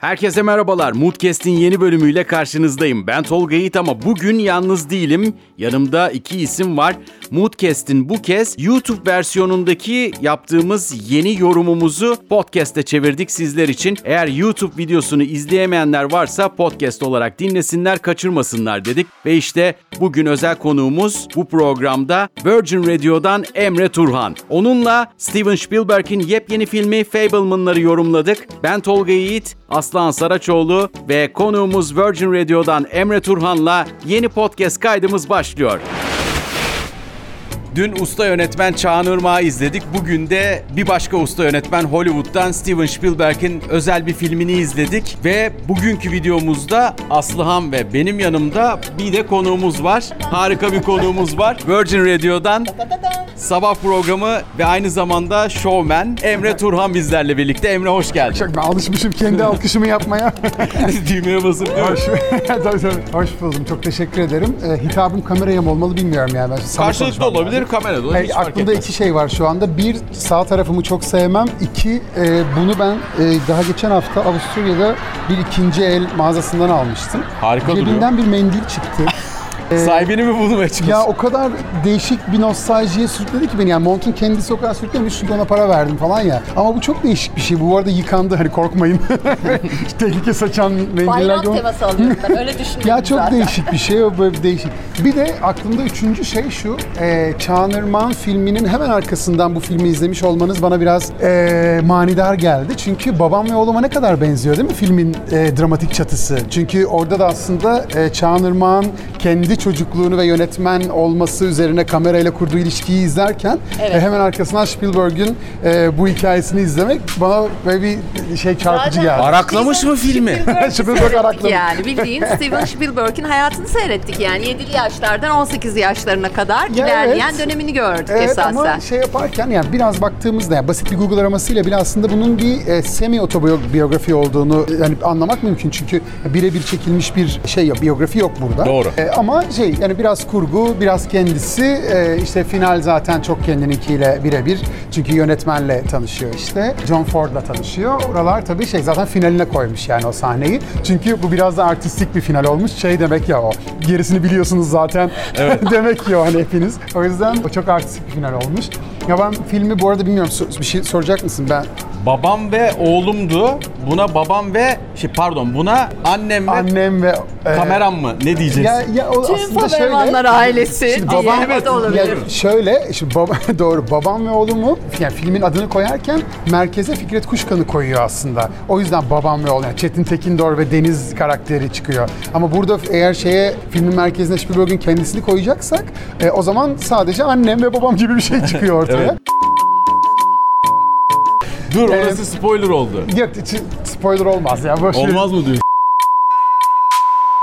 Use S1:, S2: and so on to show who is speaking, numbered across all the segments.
S1: Herkese merhabalar. Moodcast'in yeni bölümüyle karşınızdayım. Ben Tolga Yiğit ama bugün yalnız değilim. Yanımda iki isim var. Moodcast'in bu kez YouTube versiyonundaki yaptığımız yeni yorumumuzu podcast'e çevirdik sizler için. Eğer YouTube videosunu izleyemeyenler varsa podcast olarak dinlesinler, kaçırmasınlar dedik. Ve işte bugün özel konuğumuz bu programda Virgin Radio'dan Emre Turhan. Onunla Steven Spielberg'in yepyeni filmi Fableman'ları yorumladık. Ben Tolga Yiğit, Aslan Saraçoğlu ve konuğumuz Virgin Radio'dan Emre Turhan'la yeni podcast kaydımız başlıyor. Dün usta yönetmen Çağan Irmak'ı izledik. Bugün de bir başka usta yönetmen Hollywood'dan Steven Spielberg'in özel bir filmini izledik. Ve bugünkü videomuzda Aslıhan ve benim yanımda bir de konuğumuz var. Harika bir konuğumuz var. Virgin Radio'dan sabah programı ve aynı zamanda showman Emre Turhan bizlerle birlikte. Emre hoş geldin.
S2: Çok ben alışmışım kendi alkışımı yapmaya.
S1: Düğmeye basıp değil mi?
S2: Hoş, tabii, tabii. Hoş buldum. Çok teşekkür ederim. Ee, hitabım kameraya mı olmalı bilmiyorum yani. Ben sana
S1: Karşılıklı
S2: konuşmam
S1: olabilir,
S2: lazım.
S1: kamerada olur.
S2: Hayır,
S1: hiç fark
S2: aklımda
S1: etmez.
S2: iki şey var şu anda. Bir, sağ tarafımı çok sevmem. İki, e, bunu ben e, daha geçen hafta Avusturya'da bir ikinci el mağazasından almıştım.
S1: Harika duruyor.
S2: Cebinden bir mendil çıktı.
S1: Sahibini mi bulmaya çıkıyorsun?
S2: Ya o kadar değişik bir nostaljiye sürükledi ki beni. Yani montun kendisi o kadar sürüklemiş çünkü ona para verdim falan ya. Ama bu çok değişik bir şey. Bu arada yıkandı hani korkmayın. Tehlike saçan mendiller
S3: Bayram
S2: gibi.
S3: teması alıyorum ben öyle düşünüyorum
S2: Ya çok
S3: zaten.
S2: değişik bir şey o böyle bir değişik. Bir de aklımda üçüncü şey şu. E, Çağan Irmak'ın filminin hemen arkasından bu filmi izlemiş olmanız bana biraz e, manidar geldi. Çünkü babam ve oğluma ne kadar benziyor değil mi filmin e, dramatik çatısı? Çünkü orada da aslında e, Çağan Irmak'ın kendi çocukluğunu ve yönetmen olması üzerine kamerayla kurduğu ilişkiyi izlerken
S3: Evet.
S2: e, hemen arkasından Spielberg'ün e, bu hikayesini izlemek bana böyle bir şey çarpıcı
S3: Zaten-
S2: geldi.
S1: Araklamış mı filmi?
S3: Spielberg'i
S2: Spielberg
S3: seyrettik
S2: araklamış.
S3: yani bildiğin Steven Spielberg'in hayatını seyrettik yani 7'li yaşlardan 18 yaşlarına kadar
S2: Ya
S3: ilerleyen
S2: evet.
S3: dönemini gördük
S2: Evet
S3: esasen.
S2: ama şey yaparken yani biraz baktığımızda yani basit bir Google aramasıyla bile aslında bunun bir e, semi otobiyografi olduğunu yani anlamak mümkün çünkü birebir çekilmiş bir şey yok, biyografi yok burada.
S1: Doğru.
S2: E, ama şey yani biraz kurgu, biraz kendisi e, işte final zaten çok kendininkiyle birebir çünkü yönetmenle tanışıyor işte. John Ford'la tanışıyor. Oralar tabii şey zaten finaline koymuş yani o sahneyi. Çünkü bu biraz da artistik bir final olmuş. Şey demek ya o. Gerisini biliyorsunuz zaten. demek ki o hani hepiniz. O yüzden o çok artistik bir final olmuş. Ya ben filmi bu arada bilmiyorum bir şey soracak mısın ben?
S1: Babam ve oğlumdu. Buna babam ve şey pardon buna annem ve
S2: Annem ve e,
S1: kameram mı? Ne diyeceksin?
S2: Ya, ya o
S3: Tüm
S2: aslında şöyle.
S3: Fabermanlar ailesi
S2: Şimdi
S3: diye
S2: babam-
S3: o da olabilir.
S2: Ya şöyle, şimdi baba, doğru babam ve oğlumu yani filmin adını koyarken merkeze Fikret Kuşkan'ı koyuyor aslında. O yüzden babam ve oğlum yani Çetin Tekindor ve Deniz karakteri çıkıyor. Ama burada eğer şeye filmin merkezine Spielberg'in kendisini koyacaksak e, o zaman sadece annem ve babam gibi bir şey çıkıyor ortaya.
S1: Evet. Dur
S2: Ee,
S1: orası spoiler oldu.
S2: Yok spoiler olmaz ya. Boş ver.
S1: Olmaz mı diyorsun?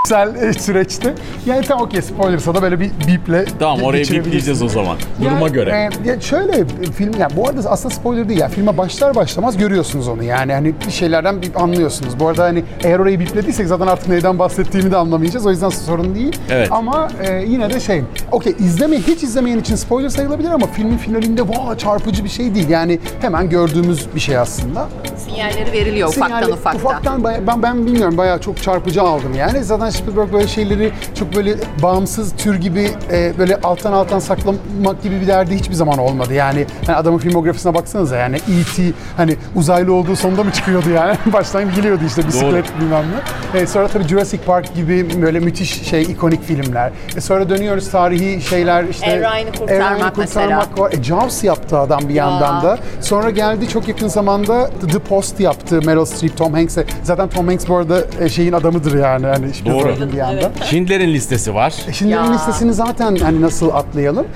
S2: Güzel e, süreçti. Yani tamam okey spoilersa da böyle bir biple
S1: Tamam orayı bipleyeceğiz o zaman. Duruma
S2: Yani,
S1: göre.
S2: e, ya şöyle film ya bu arada aslında spoiler değil ya. Filme başlar başlamaz görüyorsunuz onu. Yani hani bir şeylerden bir anlıyorsunuz. Bu arada hani eğer orayı biplediysek zaten artık neyden bahsettiğimi de anlamayacağız. O yüzden sorun değil.
S1: Evet.
S2: Ama e, yine de şey okey izleme hiç izlemeyen için spoiler sayılabilir ama filmin finalinde vaa çarpıcı bir şey değil. Yani hemen gördüğümüz bir şey aslında.
S3: Sinyalleri veriliyor ufaktan
S2: Sinyali-
S3: ufaktan.
S2: Ufaktan baya- ben ben bilmiyorum bayağı çok çarpıcı aldım yani. Zaten Spielberg böyle şeyleri çok böyle bağımsız tür gibi e, böyle alttan alttan saklamak gibi bir derdi hiçbir zaman olmadı. Yani hani adamın filmografisine baksanıza yani E.T. hani uzaylı olduğu sonunda mı çıkıyordu yani? Baştan geliyordu işte bisiklet bilmem ne. E, sonra tabii Jurassic Park gibi böyle müthiş şey ikonik filmler. E, sonra dönüyoruz tarihi şeyler işte.
S3: El Ryan'ı kurtarmak
S2: El Ryan'ı kurtarmak var. E, Jaws yaptı adam bir yandan da. Sonra geldi çok yakın zamanda The Post yaptı Meryl Streep, Tom Hanks'e. Zaten Tom Hanks bu arada e, şeyin adamıdır yani. Hani Spielberg'in bir yandan.
S1: Schindler'in listesi var.
S2: E, Schindler'in
S3: Ya.
S2: listesini zaten hani nasıl atlayalım?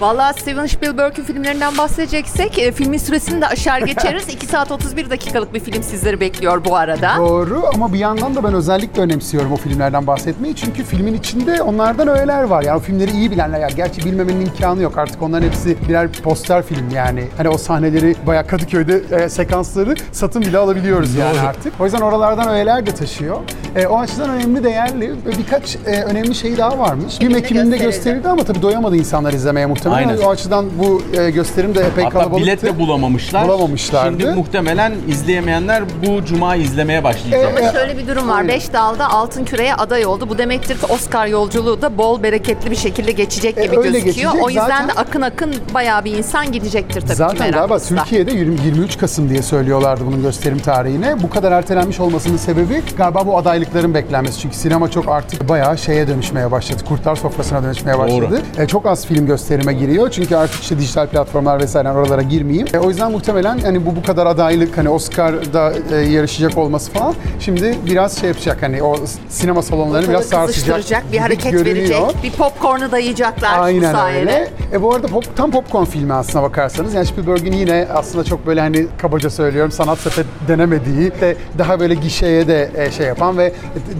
S3: Vallahi Steven Spielberg'in filmlerinden bahsedeceksek e, filmin süresini de aşar geçeriz. 2 saat 31 dakikalık bir film sizleri bekliyor bu arada.
S2: Doğru ama bir yandan da ben özellikle önemsiyorum o filmlerden bahsetmeyi. Çünkü filmin içinde onlardan öğeler var. Yani o filmleri iyi bilenler. Ya gerçi bilmemenin imkanı yok. Artık onların hepsi birer poster film yani. Hani o sahneleri bayağı Kadıköy'de e, sekansları satın bile alabiliyoruz yani
S1: Doğru.
S2: artık. O yüzden oralardan öğeler de taşıyor. E, o açıdan önemli, değerli. Ve birkaç e, önemli şey daha varmış. Film
S3: Filmde
S2: ekiminde
S3: gösterildi.
S2: gösterildi ama tabii doyamadı insanlar izlemeye muhtemelen muhtemelen.
S1: Aynen.
S2: O açıdan bu e, gösterim de epey
S1: Hatta
S2: kalabalıktı.
S1: bilet de bulamamışlar.
S2: Bulamamışlardı.
S1: Şimdi muhtemelen izleyemeyenler bu cuma izlemeye başlayacak.
S3: Ama şöyle bir durum var. 5 dalda altın küreye aday oldu. Bu demektir ki Oscar yolculuğu da bol bereketli bir şekilde geçecek
S2: E,
S3: gibi
S2: öyle
S3: gözüküyor.
S2: geçecek.
S3: O yüzden
S2: Zaten-
S3: de akın akın bayağı bir insan gidecektir tabii ki
S2: Zaten galiba. Türkiye'de 20 23 Kasım diye söylüyorlardı bunun gösterim tarihine. Bu kadar ertelenmiş olmasının sebebi galiba bu adaylıkların beklenmesi. Çünkü sinema çok artık bayağı şeye dönüşmeye başladı. Kurtlar sofrasına dönüşmeye başladı. E, çok az film gösterime giriyor. Çünkü artık işte dijital platformlar vesaire oralara girmeyeyim. E, o yüzden muhtemelen hani bu bu kadar adaylık hani Oscar'da e, yarışacak olması falan şimdi biraz şey yapacak hani o sinema salonlarını biraz sarsacak.
S3: bir hareket
S2: görünüyor.
S3: verecek. Bir popcorn'u dayayacaklar bu
S2: Aynen
S3: sayede.
S2: öyle. E bu arada pop, tam popcorn filmi aslına bakarsanız. Yani Spielberg'in yine aslında çok böyle hani kabaca söylüyorum sanat sepet denemediği de daha böyle gişeye de e, şey yapan ve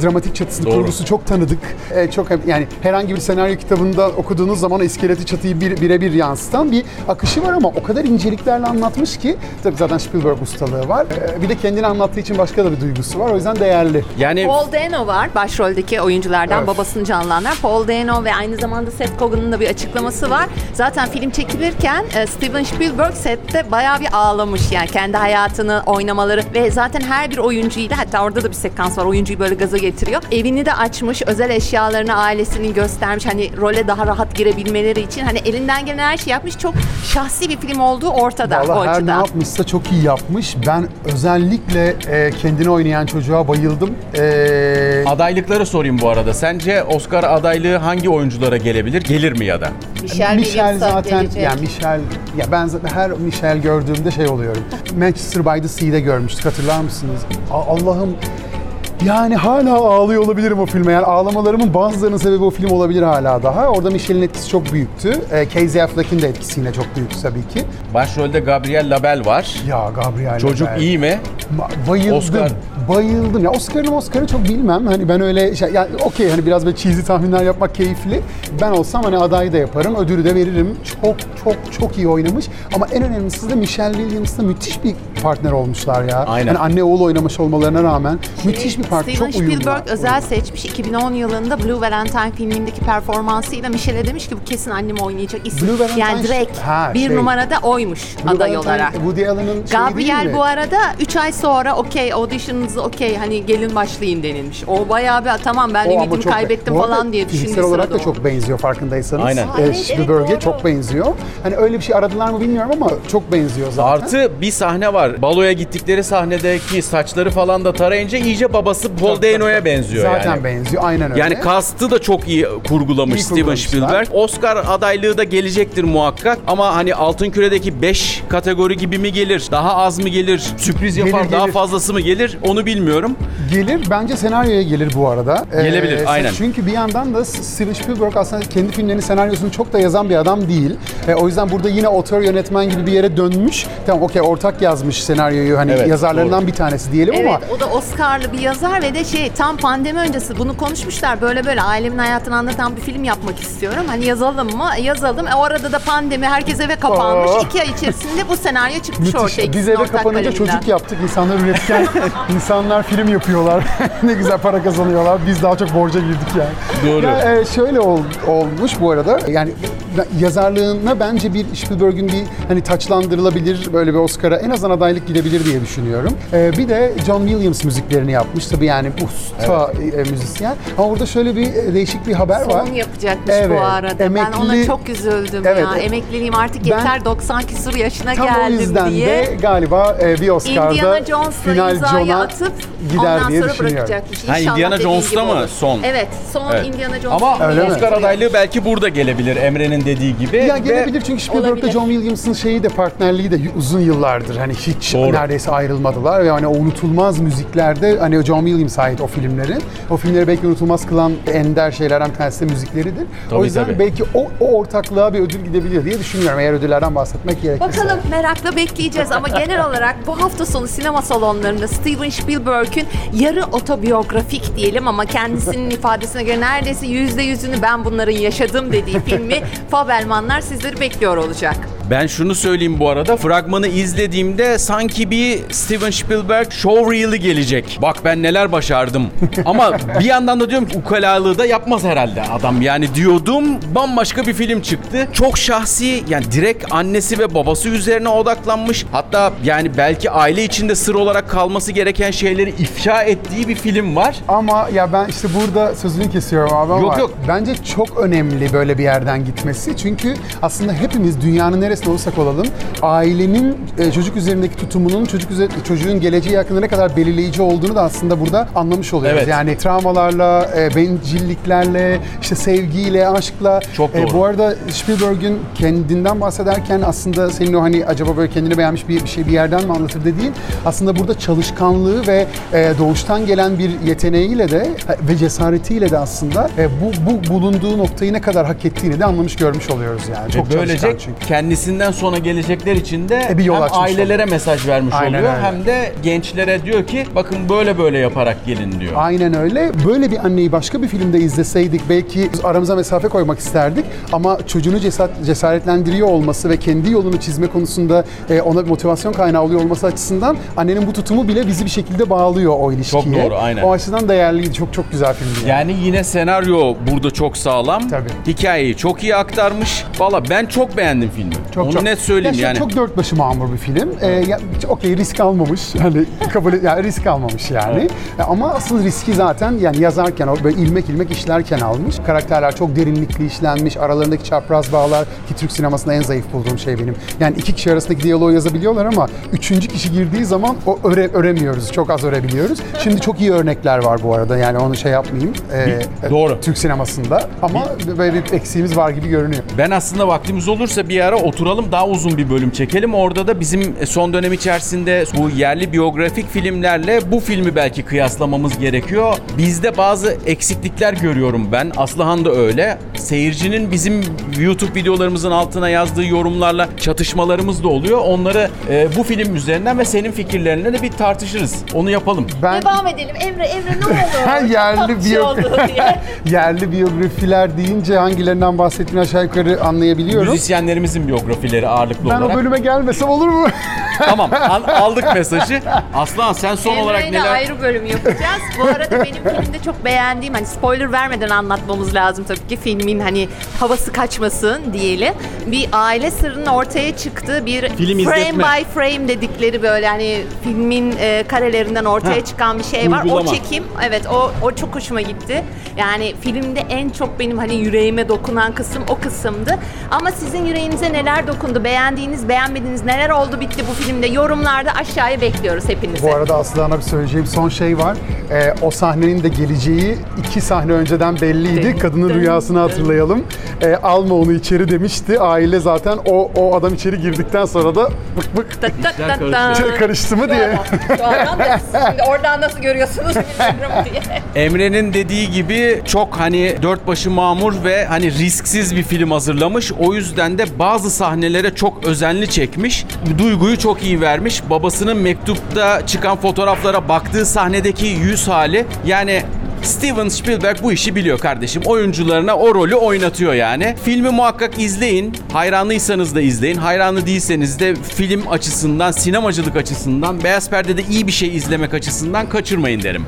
S2: dramatik çatısını kurgusu çok tanıdık. E, çok yani herhangi bir senaryo kitabında okuduğunuz zaman o iskeleti çatıyı bir, birebir yansıtan bir akışı var ama o kadar inceliklerle anlatmış ki tabii zaten Spielberg ustalığı var. E, bir de kendini anlattığı için başka da bir duygusu var. O yüzden değerli.
S1: Yani
S3: Paul Dano var başroldeki oyunculardan
S2: Evet.
S3: babasını canlandıran. Paul Dano ve aynı zamanda Seth Rogen'ın da bir açıklaması var. Zaten film çekilirken e, Steven Spielberg sette bayağı bir ağlamış yani kendi hayatını oynamaları ve zaten her bir oyuncuyla hatta orada da bir sekans var oyuncuyu böyle gaza getiriyor. Evini de açmış, özel eşyalarını ailesinin göstermiş hani role daha rahat girebilmeleri için hani elinden gelen her şeyi yapmış. Çok şahsi bir film olduğu ortada o
S2: Vallahi her ne
S3: açıdan.
S2: yapmışsa çok iyi yapmış. Ben özellikle e, kendini oynayan çocuğa bayıldım. E,
S1: adaylıkları sorayım bu arada. Sence Oscar adaylığı hangi oyunculara gelebilir? Gelir mi ya da?
S3: Michelle,
S2: Michel
S3: Williams'a
S2: zaten
S3: gelecek.
S2: yani Michel ya ben zaten her Michel gördüğümde şey oluyorum. Manchester by the Sea'de görmüştük hatırlar mısınız? A- Allah'ım yani hala ağlıyor olabilirim o filme. Yani ağlamalarımın bazılarının sebebi o film olabilir hala daha. Orada Michel'in etkisi çok büyüktü. E, Casey Affleck'in de etkisi yine çok büyüktü tabii ki.
S1: Başrolde Gabriel Labelle var.
S2: Ya Gabriel
S1: Çocuk
S2: Labelle.
S1: iyi mi?
S2: Ma- Bayıldım.
S1: Oscar.
S2: Bayıldım. Ya Oscar'ını Oscar'ı çok bilmem. Hani ben öyle şey, yani okey hani biraz böyle cheesy tahminler yapmak keyifli. Ben olsam hani adayı da yaparım, ödülü de veririm. Çok çok çok iyi oynamış. Ama en önemlisi de Michelle Williams'la müthiş bir partner olmuşlar ya.
S1: Aynen.
S2: Yani anne oğul oynamış olmalarına rağmen müthiş bir partner.
S3: Steven
S2: Çok uyumlu.
S3: Spielberg özel seçmiş 2010 yılında Blue Valentine filmindeki performansıyla Michel'e demiş ki bu kesin annem oynayacak isim.
S2: Blue Valentine
S3: yani direkt
S2: ha,
S3: bir
S2: şey.
S3: numarada oymuş
S2: Blue
S3: aday
S2: Valentine,
S3: olarak.
S2: Woody Allen'ın
S3: Gabriel
S2: mi?
S3: bu arada 3 ay sonra okey audition'ınızı okey hani gelin başlayın denilmiş. O bayağı bir tamam ben
S2: O ama çok-
S3: kaybettim
S2: Bu arada
S3: falan diye düşündüğü
S2: Fiziksel olarak da
S3: sırada
S2: çok
S3: o.
S2: benziyor farkındaysanız.
S1: Aynen.
S2: Ee,
S3: Aa, evet,
S2: Spielberg'e
S3: doğru.
S2: çok benziyor. Hani öyle bir şey aradılar mı bilmiyorum ama çok benziyor zaten.
S1: Artı bir sahne var. Baloya gittikleri sahnedeki saçları falan da tarayınca iyice babası Paul Dano'ya benziyor
S2: Zaten
S1: yani.
S2: benziyor. Aynen öyle.
S1: Yani kastı da çok iyi kurgulamış
S2: İyi
S1: Steven
S2: kurgulamışlar.
S1: Spielberg. Oscar adaylığı da gelecektir muhakkak ama hani Altın Küre'deki 5 kategori gibi mi gelir? Daha az mı gelir? Sürpriz yapar
S2: Gelir,
S1: daha
S2: gelir.
S1: fazlası mı gelir? Onu bilmiyorum.
S2: Gelir. Bence senaryoya gelir bu arada. Ee,
S1: Gelebilir, aynen.
S2: Çünkü bir yandan da Steven Spielberg aslında kendi filmlerinin senaryosunu çok da yazan bir adam değil. Ee, o yüzden burada yine otör yönetmen gibi bir yere dönmüş. Tamam okey ortak yazmış senaryoyu hani
S1: Evet,
S2: yazarlarından bir tanesi diyelim
S3: Evet
S2: ama
S3: o da Oscar'lı bir yazar ve de şey tam pandemi öncesi bunu konuşmuşlar böyle böyle ailemin hayatını anlatan bir film yapmak istiyorum. Hani yazalım mı? Yazalım. E, o arada da pandemi herkes eve kapanmış.
S2: Aa.
S3: İki ay içerisinde bu senaryo çıkmış ortaya.
S2: müthiş. Biz
S3: ikisinin
S2: eve
S3: ortak
S2: kapanınca
S3: kaleminden.
S2: çocuk yaptık. İnsanlar üretken, insanlar film yapıyorlar. ne güzel para kazanıyorlar. Biz daha çok borca girdik yani.
S1: Doğru.
S2: Ya, e, şöyle ol- olmuş bu arada. Yani yazarlığına bence bir Spielberg'ün bir hani taçlandırılabilir böyle bir Oscar'a en azından adaylık gidebilir diye düşünüyorum. E, bir de John Williams müziklerini yapmış. Tabii yani usta e, müzisyen. Ama burada şöyle bir e, değişik bir haber var.
S3: Son yapacakmış
S2: Evet,
S3: bu arada. ben
S2: emekli-
S3: ona çok üzüldüm
S2: Evet,
S3: ya. Emekliliğim artık
S2: Ben-
S3: yeter 90 küsur yaşına
S2: Tam o
S3: geldim
S2: yüzden
S3: diye.
S2: de galiba e, bir Oscar'da
S3: Indiana Jones'la
S2: final
S3: imzayı
S2: John'a
S3: atıp
S2: gider
S3: ondan
S2: diye
S3: sonra
S2: düşünüyorum.
S3: bırakacakmış.
S1: Ha,
S3: İnşallah
S1: Indiana
S3: dediğin
S1: Jones'ta
S3: gibi
S1: mı
S3: olur.
S1: son?
S3: Evet son
S1: Evet.
S3: Indiana Jones
S1: Ama
S3: filmi
S2: Öyle mi?
S1: Oscar adaylığı belki burada gelebilir Emre'nin dediği gibi.
S2: Ya gelebilir çünkü Spielberg'de
S3: Olabilir.
S2: John Williams'ın şeyi de partnerliği de uzun yıllardır hani hiç
S1: Doğru.
S2: neredeyse ayrılmadılar ve hani o unutulmaz müziklerde hani John Williams ait o filmlerin. O filmleri belki unutulmaz kılan ender şeylerden bir tanesi de müzikleridir.
S1: Tabii,
S2: o yüzden
S1: tabii.
S2: belki o, o ortaklığa bir ödül gidebilir diye düşünüyorum eğer ödüllerden bahsetmek gerekirse.
S3: Bakalım merakla bekleyeceğiz ama genel olarak bu hafta sonu sinema salonlarında Steven Spielberg'ün yarı otobiyografik diyelim ama kendisinin ifadesine göre neredeyse yüzde yüzünü ben bunların yaşadım dediği filmi Fabelmanlar sizleri bekliyor olacak.
S1: Ben şunu söyleyeyim bu arada. Fragmanı izlediğimde sanki bir Steven Spielberg showreel'i gelecek. Bak ben neler başardım. Ama bir yandan da diyorum ki ukalalığı da yapmaz herhalde adam. Yani diyordum bambaşka bir film çıktı. Çok şahsi yani direkt annesi ve babası üzerine odaklanmış. Hatta yani belki aile içinde sır olarak kalması gereken şeyleri ifşa ettiği bir film var.
S2: Ama ya ben işte burada sözünü kesiyorum abi ama
S1: Yok, yok.
S2: bence çok önemli böyle bir yerden gitmesi. Çünkü aslında hepimiz dünyanın neresinde olursak olalım ailenin e, çocuk üzerindeki tutumunun çocuk üzeri, çocuğun geleceği hakkında ne kadar belirleyici olduğunu da aslında burada anlamış oluyoruz.
S1: Evet.
S2: Yani travmalarla, e, bencilliklerle, işte sevgiyle, aşkla.
S1: Çok
S2: E,
S1: doğru.
S2: bu arada Spielberg'ün kendinden bahsederken aslında senin o hani acaba böyle kendini beğenmiş bir, bir şey bir yerden mi anlatır dediğin aslında burada çalışkanlığı ve e, doğuştan gelen bir yeteneğiyle de ve cesaretiyle de aslında e, bu, bu bulunduğu noktayı ne kadar hak ettiğini de anlamış görmüş oluyoruz yani. Çok
S1: Ve böylece
S2: çünkü.
S1: Kendisinden sonra gelecekler için de
S2: E, bir yol
S1: hem ailelere
S2: oluyor.
S1: mesaj vermiş
S2: Aynen
S1: oluyor
S2: öyle.
S1: hem de gençlere diyor ki bakın böyle böyle yaparak gelin diyor.
S2: Aynen öyle. Böyle bir anneyi başka bir filmde izleseydik belki aramıza mesafe koymak isterdik ama çocuğunu cesar- cesaretlendiriyor olması ve kendi yolunu çizme konusunda e, ona bir motivasyon kaynağı oluyor olması açısından annenin bu tutumu bile bizi bir şekilde bağlıyor o ilişkiye.
S1: Çok doğru, aynen.
S2: O açıdan değerliydi. Çok çok güzel filmdi. Yani.
S1: Yani yine senaryo burada çok sağlam.
S2: Tabii.
S1: Hikayeyi çok iyi aktarmış. Valla ben çok beğendim filmi.
S2: Çok
S1: Onu
S2: çok.
S1: net söyleyeyim
S2: Ya
S1: yani.
S2: Çok dört başı mamur bir film. Ee, ya, okey risk almamış. Yani kabul yani risk almamış yani. E, ama asıl riski zaten yani yazarken o böyle ilmek ilmek işlerken almış. Karakterler çok derinlikli işlenmiş. Aralarındaki çapraz bağlar ki Türk sinemasında en zayıf bulduğum şey benim. Yani iki kişi arasındaki diyaloğu yazabiliyorlar ama üçüncü kişi girdiği zaman o öre, öremiyoruz. Çok az örebiliyoruz. Şimdi çok iyi örnekler var bu arada. Yani onu şey yapmayayım. Ee,
S1: Doğru.
S2: Türk sinemasında. Ama böyle bir eksiğimiz var gibi görünüyor.
S1: Ben aslında vaktimiz olursa bir ara oturalım daha uzun bir bölüm çekelim. Orada da bizim son dönem içerisinde bu yerli biyografik filmlerle bu filmi belki kıyaslamamız gerekiyor. Bizde bazı eksiklikler görüyorum ben. Aslıhan da öyle. Seyircinin bizim YouTube videolarımızın altına yazdığı yorumlarla çatışmalarımız da oluyor. Onları e, bu film üzerinden ve senin fikirlerine de bir tartışırız. Onu yapalım.
S2: Ben
S3: Devam edelim. Emre, Emre ne oldu?
S2: Yerli biyo-
S3: oldu diye.
S2: yerli biyografiler deyince hangilerinden bahsettiğini aşağı yukarı anlayabiliyorum.
S1: Müzisyenlerimizin biyografileri ağırlıklı
S2: Ben
S1: olarak.
S2: o bölüme gelmesem olur mu?
S1: Tamam al- aldık mesajı. Aslan sen son olarak
S3: Emre'yle
S1: neler...
S3: ayrı bölüm yapacağız. Bu arada benim filmde çok beğendiğim hani spoiler vermeden anlatmamız lazım tabii ki filmin hani havası kaçmasın diyelim. Bir aile sırrının ortaya çıktığı bir
S1: Film
S3: frame
S1: izletme.
S3: by frame dedikleri böyle hani filmin e, karelerinden ortaya çıkan bir şey var. O
S1: Uygulama.
S3: çekim evet o o çok hoşuma gitti. Yani filmde en çok benim hani yüreğime dokunan kısım o kısımdı. Ama sizin yüreğinize neler dokundu? Beğendiğiniz, beğenmediğiniz neler oldu bitti bu filmde? Yorumlarda aşağıya bekliyoruz hepinizi.
S2: Bu arada Aslıhan'a bir söyleyeceğim son şey var. Ee, o sahnenin de geleceği iki sahne önceden belliydi.
S3: Dın,
S2: Kadının
S3: dın,
S2: rüyasını
S3: dın.
S2: hatırlayalım. Ee, alma onu içeri demişti. Aile zaten o o adam içeri girdikten sonra da bık bık
S3: tat tat
S1: karıştı.
S3: tat.
S2: içeri karıştı mı diye.
S3: Şu an da- Şimdi oradan nasıl görüyorsunuz bilmiyorum diye.
S1: Emre'nin dediği gibi çok hani dört başı mamur ve hani risksiz bir film hazırlamış. O yüzden de bazı sahnelere çok özenli çekmiş. Duyguyu çok iyi vermiş. Babasının mektupta çıkan fotoğraflara baktığı sahnedeki yüz hali yani Steven Spielberg bu işi biliyor kardeşim. Oyuncularına o rolü oynatıyor yani. Filmi muhakkak izleyin. Hayranlıysanız da izleyin. Hayranlı değilseniz de film açısından, sinemacılık açısından, beyaz perdede iyi bir şey izlemek açısından kaçırmayın derim.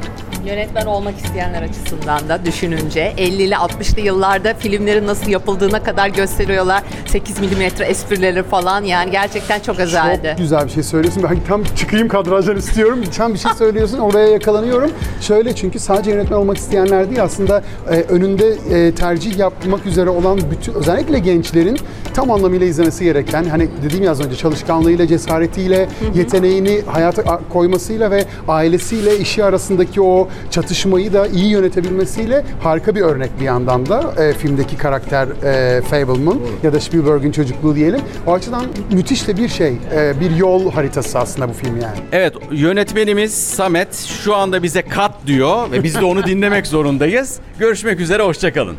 S3: Yönetmen olmak isteyenler açısından da düşününce 50'li 60'lı yıllarda filmlerin nasıl yapıldığına kadar gösteriyorlar. 8 milimetre esprileri falan yani gerçekten çok özeldi.
S2: Çok güzel bir şey söylüyorsun. Ben tam çıkayım kadrajdan istiyorum. Sen bir şey söylüyorsun oraya yakalanıyorum. Şöyle çünkü sadece yönetmen olmak isteyenler değil aslında e, önünde e, tercih yapmak üzere olan bütün özellikle gençlerin tam anlamıyla izlemesi gereken hani dediğim ya az önce çalışkanlığıyla, cesaretiyle, yeteneğini hayata koymasıyla ve ailesiyle işi arasındaki o çatışmayı da iyi yönetebilmesiyle harika bir örnek bir yandan da e, filmdeki karakter e, Fableman ya da Spielberg'in çocukluğu diyelim. O açıdan müthiş de bir şey, e, bir yol haritası aslında bu film yani.
S1: Evet yönetmenimiz Samet şu anda bize kat diyor ve biz de onu dinlemek zorundayız. Görüşmek üzere hoşçakalın.